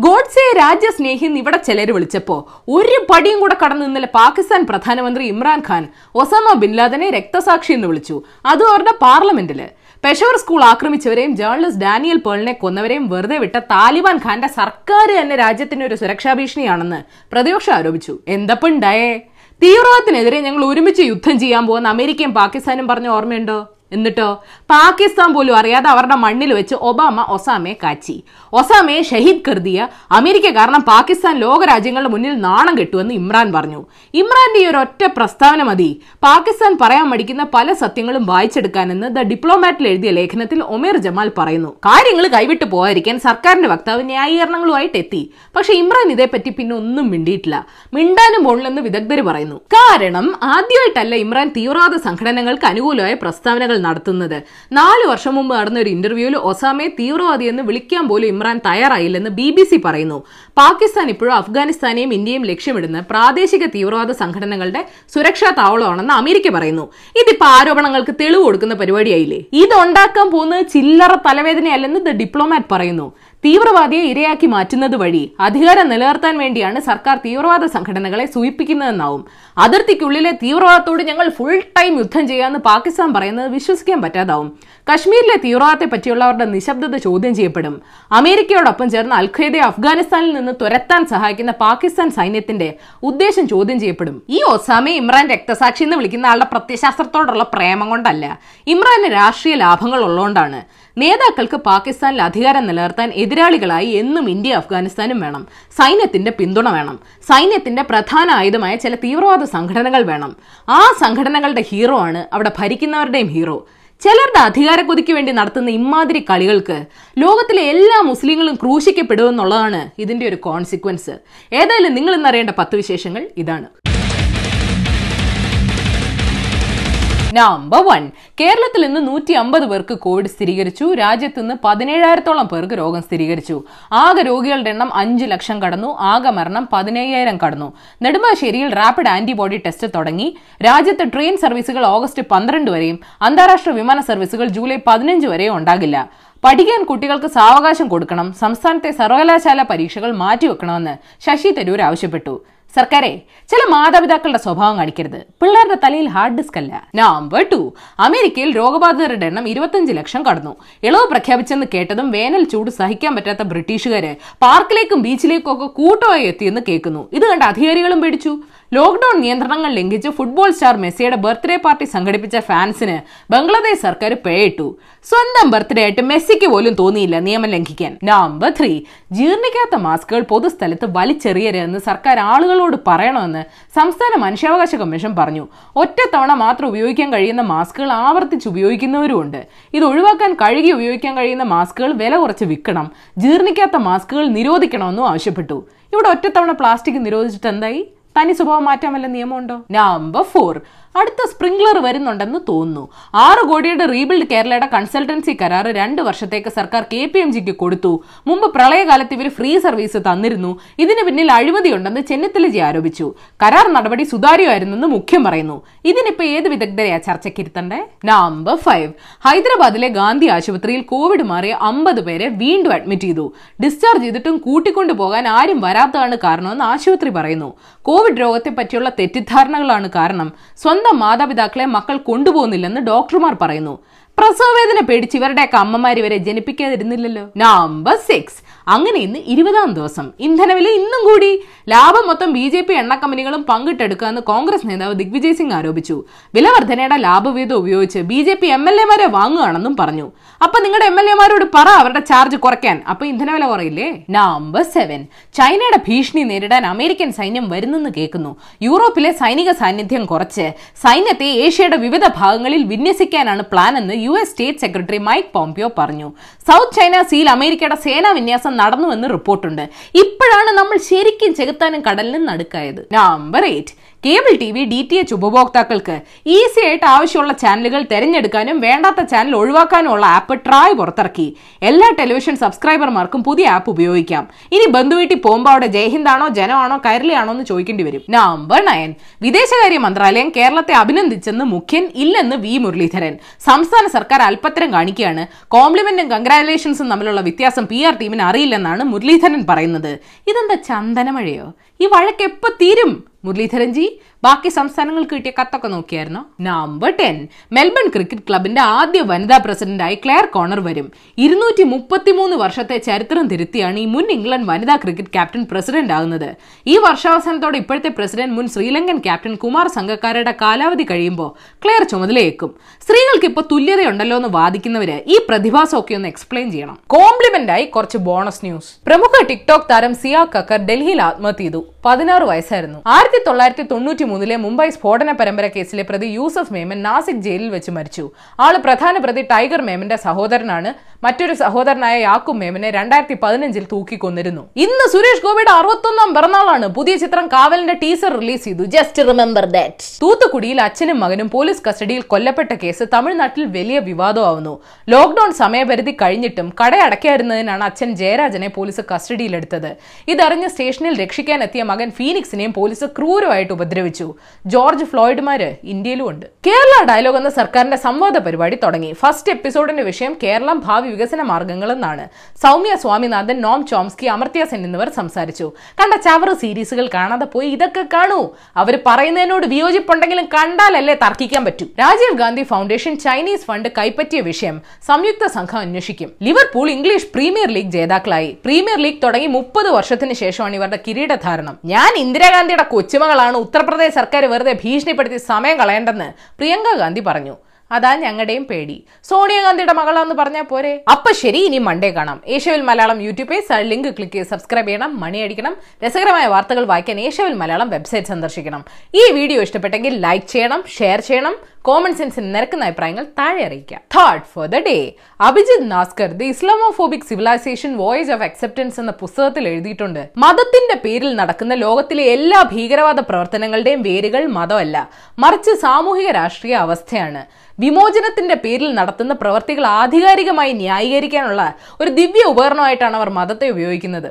ഗോഡ്സെ രാജ്യസ്നേഹി ഇവിടെ ചിലർ വിളിച്ചപ്പോ ഒരു പടിയും കൂടെ കടന്നു ഇന്നലെ പാകിസ്ഥാൻ പ്രധാനമന്ത്രി ഇമ്രാൻഖാൻ ഒസാമ ബിൻ ലാദനെ രക്തസാക്ഷി എന്ന് വിളിച്ചു. അതും അവരുടെ പാർലമെന്റിൽ. പെഷവർ സ്കൂൾ ആക്രമിച്ചവരെയും ജേർണലിസ്റ്റ് ഡാനിയൽ പേളിനെ കൊന്നവരെയും വെറുതെ വിട്ട താലിബാൻ ഖാന്റെ സർക്കാർ തന്നെ രാജ്യത്തിന് ഒരു സുരക്ഷാ ഭീഷണിയാണെന്ന് പ്രതിപക്ഷം ആരോപിച്ചു. എന്തപ്പുണ്ടായേ തീവ്രവാദത്തിനെതിരെ ഞങ്ങൾ ഒരുമിച്ച് യുദ്ധം ചെയ്യാൻ പോകുന്ന അമേരിക്കയും പാകിസ്ഥാനും പറഞ്ഞ ഓർമ്മയുണ്ടോ? എന്നിട്ടോ? പാകിസ്ഥാൻ പോലും അറിയാതെ അവരുടെ മണ്ണിൽ വെച്ച് ഒബാമ ഒസാമയെ കാച്ചി. ഒസാമയെ ഷഹീദ് കരുതിയ അമേരിക്ക കാരണം പാകിസ്ഥാൻ ലോകരാജ്യങ്ങളുടെ മുന്നിൽ നാണം കെട്ടുവെന്ന് ഇമ്രാൻ പറഞ്ഞു. ഇമ്രാന്റെ ഈ ഒരു ഒറ്റ പ്രസ്താവന മതി. പാകിസ്ഥാൻ പറയാൻ മടിക്കുന്ന പല സത്യങ്ങളും വായിച്ചെടുക്കാനെന്ന് ദ ഡിപ്ലോമാറ്റിൽ എഴുതിയ ലേഖനത്തിൽ ഒമേർ ജമാൽ പറയുന്നു. കാര്യങ്ങൾ കൈവിട്ട് പോകാതിരിക്കാൻ സർക്കാരിന്റെ വക്താവ് ന്യായീകരണങ്ങളുമായിട്ട് എത്തി. പക്ഷെ ഇമ്രാൻ ഇതേപ്പറ്റി പിന്നെ ഒന്നും മിണ്ടിയിട്ടില്ല. മിണ്ടാനും പോണില്ലെന്ന് വിദഗ്ധർ പറയുന്നു. കാരണം ആദ്യമായിട്ടല്ല ഇമ്രാൻ തീവ്രവാദ സംഘടനകൾക്ക് അനുകൂലമായ പ്രസ്താവനകൾ നടത്തുന്നത്. നാല് വർഷം മുമ്പ് നടന്ന ഒരു ഇന്റർവ്യൂവിൽ ഒസാമയെ തീവ്രവാദി എന്ന് വിളിക്കാൻ പോലും ഇമ്രാൻ തയ്യാറായില്ലെന്ന് ബി ബി സി പറയുന്നു. പാകിസ്ഥാൻ ഇപ്പോഴും അഫ്ഗാനിസ്ഥാനെയും ഇന്ത്യയും ലക്ഷ്യമിടുന്ന പ്രാദേശിക തീവ്രവാദ സംഘടനകളുടെ സുരക്ഷാ താവളമാണെന്ന് അമേരിക്ക പറയുന്നു. ഇതിപ്പോ ആരോപണങ്ങൾക്ക് തെളിവ് കൊടുക്കുന്ന പരിപാടിയായില്ലേ? ഇതുണ്ടാക്കാൻ പോകുന്നത് ചില്ലറ തലവേദനയല്ലെന്ന് ദ ഡിപ്ലോമാറ്റ് പറയുന്നു. തീവ്രവാദിയെ ഇരയാക്കി മാറ്റുന്നത് വഴി അധികാരം നിലനിർത്താൻ വേണ്ടിയാണ് സർക്കാർ തീവ്രവാദ സംഘടനകളെ സൂചിപ്പിക്കുന്നതെന്നാവും. അതിർത്തിക്കുള്ളിലെ തീവ്രവാദത്തോട് ഞങ്ങൾ ഫുൾ ടൈം യുദ്ധം ചെയ്യാമെന്ന് പാകിസ്ഥാൻ പറയുന്നത് വിശ്വസിക്കാൻ പറ്റാതാവും. കശ്മീരിലെ തീവ്രവാദത്തെ പറ്റിയുള്ളവരുടെ നിശബ്ദത ചോദ്യം ചെയ്യപ്പെടും. അമേരിക്കയോടൊപ്പം ചേർന്ന് അൽഖയ്ദയെ അഫ്ഗാനിസ്ഥാനിൽ നിന്ന് തുരത്താൻ സഹായിക്കുന്ന പാകിസ്ഥാൻ സൈന്യത്തിന്റെ ഉദ്ദേശം ചോദ്യം ചെയ്യപ്പെടും. ഈ ഒസാമെ ഇമ്രാൻ രക്തസാക്ഷി എന്ന് വിളിക്കുന്ന ആളുടെ പ്രത്യശാസ്ത്രത്തോടുള്ള പ്രേമം കൊണ്ടല്ല. ഇമ്രാന് രാഷ്ട്രീയ ലാഭങ്ങൾ ഉള്ളതുകൊണ്ടാണ് നേതാക്കൾക്ക് പാകിസ്ഥാനിൽ അധികാരം നിലനിർത്താൻ എതിരാളികളായി എന്നും ഇന്ത്യ അഫ്ഗാനിസ്ഥാനും വേണം. സൈന്യത്തിന്റെ പിന്തുണ വേണം. സൈന്യത്തിന്റെ പ്രധാന ആയുധമായ ചില തീവ്രവാദ സംഘടനകൾ വേണം. ആ സംഘടനകളുടെ ഹീറോ ആണ് അവിടെ ഭരിക്കുന്നവരുടെയും ഹീറോ ചിലരുടെ അധികാര കൊതിക്ക് വേണ്ടി നടത്തുന്ന ഇമാതിരി കളികൾക്ക് ലോകത്തിലെ എല്ലാ മുസ്ലിങ്ങളും ക്രൂശിക്കപ്പെടുമെന്നുള്ളതാണ് ഇതിന്റെ ഒരു കോൺസിക്വൻസ് ഏതായാലും നിങ്ങൾ ഇന്നറിയേണ്ട പത്ത് വിശേഷങ്ങൾ ഇതാണ്. നമ്പർ വൺ കേരളത്തിൽ നിന്ന് നൂറ്റി അമ്പത് പേർക്ക് കോവിഡ് സ്ഥിരീകരിച്ചു. രാജ്യത്ത് നിന്ന് പതിനേഴായിരത്തോളം പേർക്ക് രോഗം സ്ഥിരീകരിച്ചു. ആകെ രോഗികളുടെ എണ്ണം അഞ്ച് ലക്ഷം കടന്നു. ആകെ മരണം പതിനയ്യായിരം കടന്നു. നെടുമ്പാശ്ശേരിയിൽ റാപ്പിഡ് ആന്റിബോഡി ടെസ്റ്റ് തുടങ്ങി. രാജ്യത്ത് ട്രെയിൻ സർവീസുകൾ ഓഗസ്റ്റ് പന്ത്രണ്ട് വരെയും അന്താരാഷ്ട്ര വിമാന സർവീസുകൾ ജൂലൈ പതിനഞ്ച് വരെയും ഉണ്ടാകില്ല. പഠിക്കാൻ കുട്ടികൾക്ക് സാവകാശം കൊടുക്കണം. സംസ്ഥാനത്തെ സർവകലാശാല പരീക്ഷകൾ മാറ്റിവെക്കണമെന്ന് ശശി തരൂർ ആവശ്യപ്പെട്ടു. സർക്കാരെ ചില മാതാപിതാക്കളുടെ സ്വഭാവം കാണിക്കരുത്. പിള്ളേരുടെ തലയിൽ ഹാർഡ് ഡിസ്ക് അല്ല. നമ്പർ ടു അമേരിക്കയിൽ രോഗബാധിതരുടെ എണ്ണം ഇരുപത്തഞ്ച് ലക്ഷം കടന്നു. ഇളവ് പ്രഖ്യാപിച്ചെന്ന് കേട്ടതും വേനൽ ചൂട് സഹിക്കാൻ പറ്റാത്ത ബ്രിട്ടീഷുകാര് പാർക്കിലേക്കും ബീച്ചിലേക്കും ഒക്കെ കൂട്ടമായി എത്തിയെന്ന് കേൾക്കുന്നു. ഇത് കണ്ട അധികാരികളും പേടിച്ചു. ലോക്ഡൌൺ നിയന്ത്രണങ്ങൾ ലംഘിച്ച് ഫുട്ബോൾ സ്റ്റാർ മെസ്സിയുടെ ബർത്ത്ഡേ പാർട്ടി സംഘടിപ്പിച്ച ഫാൻസിന് ബംഗ്ലാദേശ് സർക്കാർ പേയിട്ടു. സ്വന്തം ബർത്ത്ഡേ ആയിട്ട് മെസ്സിക്ക് പോലും തോന്നിയില്ല നിയമം ലംഘിക്കാൻ. നമ്പർ ത്രീ ജീർണിക്കാത്ത മാസ്കുകൾ പൊതുസ്ഥലത്ത് വലിച്ചെറിയരുതെന്ന് സർക്കാർ ആളുകളോട് പറയണമെന്ന് സംസ്ഥാന മനുഷ്യാവകാശ കമ്മീഷൻ പറഞ്ഞു. ഒറ്റത്തവണ മാത്രം ഉപയോഗിക്കാൻ കഴിയുന്ന മാസ്കുകൾ ആവർത്തിച്ച് ഉപയോഗിക്കുന്നവരുമുണ്ട്. ഇത് ഒഴിവാക്കാൻ കഴുകി ഉപയോഗിക്കാൻ കഴിയുന്ന മാസ്കുകൾ വില കുറച്ച് വിൽക്കണം. ജീർണിക്കാത്ത മാസ്കുകൾ നിരോധിക്കണമെന്നും ആവശ്യപ്പെട്ടു. ഇവിടെ ഒറ്റത്തവണ പ്ലാസ്റ്റിക് നിരോധിച്ചിട്ട് എന്തായി തനി സ്വഭാവം മാറ്റാൻ വല്ല നിയമമുണ്ടോ? നമ്പർ ഫോർ അടുത്ത സ്പ്രിംഗ്ലർ വരുന്നുണ്ടെന്ന് തോന്നുന്നു. ആറ് കോടിയുടെ റീബിൽഡ് കേരളയുടെ കൺസൾട്ടൻസി കരാർ രണ്ട് വർഷത്തേക്ക് സർക്കാർ കെ പി എം ജിക്ക് കൊടുത്തു. മുമ്പ് പ്രളയകാലത്ത് ഇവർ ഫ്രീ സർവീസ് തന്നിരുന്നു. ഇതിന് പിന്നിൽ അഴിമതിയുണ്ടെന്ന് ചെന്നിത്തലജി ആരോപിച്ചു. കരാർ നടപടി സുതാര്യമായിരുന്നെന്ന് മുഖ്യം പറയുന്നു. ഇതിനിപ്പോ ഏത് വിദഗ്ധരെയാ ചർച്ചയ്ക്കിരുത്തണ്ടേ? നമ്പർ ഫൈവ് ഹൈദരാബാദിലെ ഗാന്ധി ആശുപത്രിയിൽ കോവിഡ് മാറിയ അമ്പത് പേരെ വീണ്ടും അഡ്മിറ്റ് ചെയ്തു. ഡിസ്ചാർജ് ചെയ്തിട്ടും കൂട്ടിക്കൊണ്ടു പോകാൻ ആരും വരാത്തതാണ് കാരണമെന്ന് ആശുപത്രി പറയുന്നു. കോവിഡ് രോഗത്തെ പറ്റിയുള്ള തെറ്റിദ്ധാരണകളാണ് കാരണം സ്വന്തം മാതാപിതാക്കളെ മക്കൾ കൊണ്ടുപോകുന്നില്ലെന്ന് ഡോക്ടർമാർ പറയുന്നു. പ്രസവവേദന പേടിച്ച് ഇവരുടെയൊക്കെ അമ്മമാർ വരെ ജനിപ്പിക്കാതിരുന്നില്ലല്ലോ. നമ്പർ സിക്സ് അങ്ങനെ ഇന്ന് ഇരുപതാം ദിവസം. ഇന്ധനവില ഇന്നും കൂടി. ലാഭം മൊത്തം ബി ജെ പി എണ്ണ കമ്പനികളും പങ്കിട്ടെടുക്കാമെന്ന് കോൺഗ്രസ് നേതാവ് ദിഗ്വിജയ് സിംഗ് ആരോപിച്ചു. വില വർധനയുടെ ലാഭവിഹിതം ഉപയോഗിച്ച് B J P M L എമാരെ വാങ്ങുകയാണെന്നും പറഞ്ഞു. അപ്പൊ നിങ്ങളുടെ എം എൽ എമാരോട് പറ അവരുടെ ചാർജ് കുറയ്ക്കാൻ. അപ്പൊ ഇന്ധനവില കുറയില്ലേ? നമ്പർ സെവൻ ചൈനയുടെ ഭീഷണി നേരിടാൻ അമേരിക്കൻ സൈന്യം വരുന്നെന്ന് കേൾക്കുന്നു. യൂറോപ്പിലെ സൈനിക സാന്നിധ്യം കുറച്ച്. സൈന്യത്തെ ഏഷ്യയുടെ വിവിധ ഭാഗങ്ങളിൽ വിന്യസിക്കാനാണ് പ്ലാൻ എന്ന് U S state secretary Mike Pompeo പറഞ്ഞു. സൗത്ത് ചൈന സീൽ അമേരിക്കയുടെ സേനാ വിന്യാസം നടന്നുവെന്ന് റിപ്പോർട്ടുണ്ട്. ഇപ്പോഴാണ് നമ്മൾ ശരിക്കും ചെകുത്താനും കടലിനും നടുക്കായത്. Number eight cable T V D T H ഉപഭോക്താക്കൾക്ക് ഈസി ആയിട്ട് ആവശ്യമുള്ള ചാനലുകൾ തിരഞ്ഞെടുക്കാനും വേണ്ടാത്ത ചാനൽ ഒഴിവാക്കാനും ഉള്ള ആപ്പ് ട്രായ് പുറത്തിറക്കി. എല്ലാ ടെലിവിഷൻ സബ്സ്ക്രൈബർമാർക്കും പുതിയ ആപ്പ് ഉപയോഗിക്കാം. ഇനി ബന്ധുവീട്ടിൽ പോകുമ്പോൾ അവിടെ ജയഹിന്ദാണോ ജനമാണോ കൈരളിയാണോ എന്ന് ചോദിക്കേണ്ടി വരും. നമ്പർ നയൻ വിദേശകാര്യ മന്ത്രാലയം കേരളത്തെ അഭിനന്ദിച്ചെന്ന് മുഖ്യൻ ഇല്ലെന്ന് വി മുരളീധരൻ. സംസ്ഥാന സർക്കാർ അല്പത്തരം കാണിക്കുകയാണ്. കോംപ്ലിമെന്റും കൺഗ്രാലേഷൻസും തമ്മിലുള്ള വ്യത്യാസം പി ആർ ടീമിന് അറിയില്ലെന്നാണ് മുരളീധരൻ പറയുന്നത്. ഇതെന്താ ചന്ദനമഴയോ? ഈ വഴക്ക് തീരും? മുരളീധരൻ ജി ബാക്കി സംസ്ഥാനങ്ങൾക്ക് കിട്ടിയ കത്തൊക്കെ നോക്കിയായിരുന്നു? നമ്പർ ടെൻ മെൽബൺ ക്രിക്കറ്റ് ക്ലബിന്റെ ആദ്യ വനിതാ പ്രസിഡന്റായി ക്ലെയർ കോണർ വരും. ഇരുന്നൂറ്റി മുപ്പത്തിമൂന്ന് വർഷത്തെ ചരിത്രം തിരുത്തിയാണ് ഈ മുൻ ഇംഗ്ലണ്ട് വനിതാ ക്രിക്കറ്റ് ക്യാപ്റ്റൻ പ്രസിഡന്റ് ആകുന്നത്. ഈ വർഷാവസാനത്തോടെ ഇപ്പോഴത്തെ പ്രസിഡന്റ് മുൻ ശ്രീലങ്കൻ ക്യാപ്റ്റൻ കുമാർ സംഘക്കാരുടെ കാലാവധി കഴിയുമ്പോൾ ക്ലെയർ ചുമതലയേക്കും. സ്ത്രീകൾക്ക് ഇപ്പോൾ തുല്യതയുണ്ടല്ലോ എന്ന് വാദിക്കുന്നവര് ഈ പ്രതിഭാസമൊക്കെ ഒന്ന് എക്സ്പ്ലെയിൻ ചെയ്യണം. കോംപ്ലിമെന്റ് ആയി കുറച്ച് ബോണസ് ന്യൂസ് പ്രമുഖ ടിക്ടോക്ക് താരം സിയാ കക്കർ ഡൽഹിയിൽ ആത്മഹത്യ ചെയ്തു. പതിനാറ് വയസ്സായിരുന്നു. ആയിരത്തി തൊള്ളായിരത്തി തൊണ്ണൂറ്റി മൂന്നിലെ മുംബൈ സ്ഫോടന പരമ്പര കേസിലെ പ്രതി യൂസഫ് മേമൻ നാസിക് ജയിലിൽ വെച്ച് മരിച്ചു. ആൾ പ്രധാന പ്രതി ടൈഗർ മേമന്റെ സഹോദരനാണ്. മറ്റൊരു സഹോദരനായ യാക്കും മേമനെ രണ്ടായിരത്തി പതിനഞ്ചിൽ തൂക്കിക്കൊന്നിരുന്നു. ഇന്ന് സുരേഷ് ഗോപിയുടെ അറുപത്തൊന്നാം പിറന്നാളാണ്. പുതിയ ചിത്രം കാവലിന്റെ ടീസർ റിലീസ് ചെയ്തു. ജസ്റ്റ് റിമെമ്പർ ദാറ്റ് തൂത്തുക്കുടിയിൽ അച്ഛനും മകനും പോലീസ് കസ്റ്റഡിയിൽ കൊല്ലപ്പെട്ട കേസ് തമിഴ്നാട്ടിൽ വലിയ വിവാദമാവുന്നു. ലോക്ഡൌൺ സമയപരിധി കഴിഞ്ഞിട്ടും കടയടയ്ക്കാതിരുന്നതിനാണ് അച്ഛൻ ജയരാജനെ പോലീസ് കസ്റ്റഡിയിലെടുത്തത്. ഇതറിഞ്ഞ് സ്റ്റേഷനിൽ രക്ഷിക്കാനെത്തിയ മകൻ ഫീനിക്സിനെയും പോലീസ് ക്രൂരമായിട്ട് ഉപദ്രവിച്ചു. ജോർജ് ഫ്ലോയിഡ്മാര് ഇന്ത്യയിലും ഉണ്ട് കേരള ഡയലോഗ് എന്ന സർക്കാരിന്റെ സംവാദ പരിപാടി തുടങ്ങി. ഫസ്റ്റ് എപ്പിസോഡിന്റെ വിഷയം കേരളം ഭാവി വികസന മാർഗങ്ങൾ എന്നാണ് സൗമ്യ സ്വാമിനാഥൻ നോം ചോംസ്കി അമർത്യ സെൻ എന്നിവർ സംസാരിച്ചു. കണ്ട ചവറ് സീരീസുകൾ കാണാതെ പോയി ഇതൊക്കെ കാണൂ. അവർ പറയുന്നതിനോട് വിയോജിപ്പുണ്ടെങ്കിലും കണ്ടാലല്ലേ തർക്കിക്കാൻ പറ്റൂ. Rajiv Gandhi foundation Chinese fund കൈപ്പറ്റിയ വിഷയം സംയുക്ത സംഘം അന്വേഷിക്കും. ലിവർപൂൾ ഇംഗ്ലീഷ് പ്രീമിയർ ലീഗ് ജേതാക്കളായി. പ്രീമിയർ ലീഗ് തുടങ്ങി മുപ്പത് വർഷത്തിന് ശേഷമാണ് ഇവരുടെ കിരീടധാരണം. ഞാൻ ഇന്ദിരാഗാന്ധിയുടെ കൊച്ചുമകളാണ് ഉത്തർപ്രദേശ് സർക്കാർ വെറുതെ ഭീഷണിപ്പെടുത്തി സമയം കളയേണ്ടെന്ന് പ്രിയങ്ക ഗാന്ധി പറഞ്ഞു. അതാ ഞങ്ങളുടെയും പേടി. സോണിയാഗാന്ധിയുടെ മകളാന്ന് പറഞ്ഞാൽ പോരെ? അപ്പൊ ശരി ഇനി മൺഡേ കാണാം. ഏഷ്യവിൽ Malayalam YouTube page link click ചെയ്ത് സബ്സ്ക്രൈബ് ചെയ്യണം മണി അടിക്കണം രസകരമായ വാർത്തകൾ വായിക്കാൻ ഏഷ്യവിൽ മലയാളം വെബ്സൈറ്റ് സന്ദർശിക്കണം. ഈ വീഡിയോ ഇഷ്ടപ്പെട്ടെങ്കിൽ ലൈക്ക് ചെയ്യണം ഷെയർ ചെയ്യണം കോമൺ സെൻസിന് നിരക്കുന്ന അഭിപ്രായങ്ങൾ താഴെ അറിയിക്കാം. Third for the day Abhijit Naskar the Islamophobic civilisation voyage of acceptance എന്ന പുസ്തകത്തിൽ എഴുതിയിട്ടുണ്ട്. മതത്തിന്റെ പേരിൽ നടക്കുന്ന ലോകത്തിലെ എല്ലാ ഭീകരവാദ പ്രവർത്തനങ്ങളുടെയും വേരുകൾ മതമല്ല മറിച്ച് സാമൂഹിക രാഷ്ട്രീയ അവസ്ഥയാണ്. വിമോചനത്തിന്റെ പേരിൽ നടത്തുന്ന പ്രവർത്തികൾ ആധികാരികമായി ന്യായീകരിക്കാനുള്ള ഒരു ദിവ്യ ഉപകരണമായിട്ടാണ് അവർ മതത്തെ ഉപയോഗിക്കുന്നത്.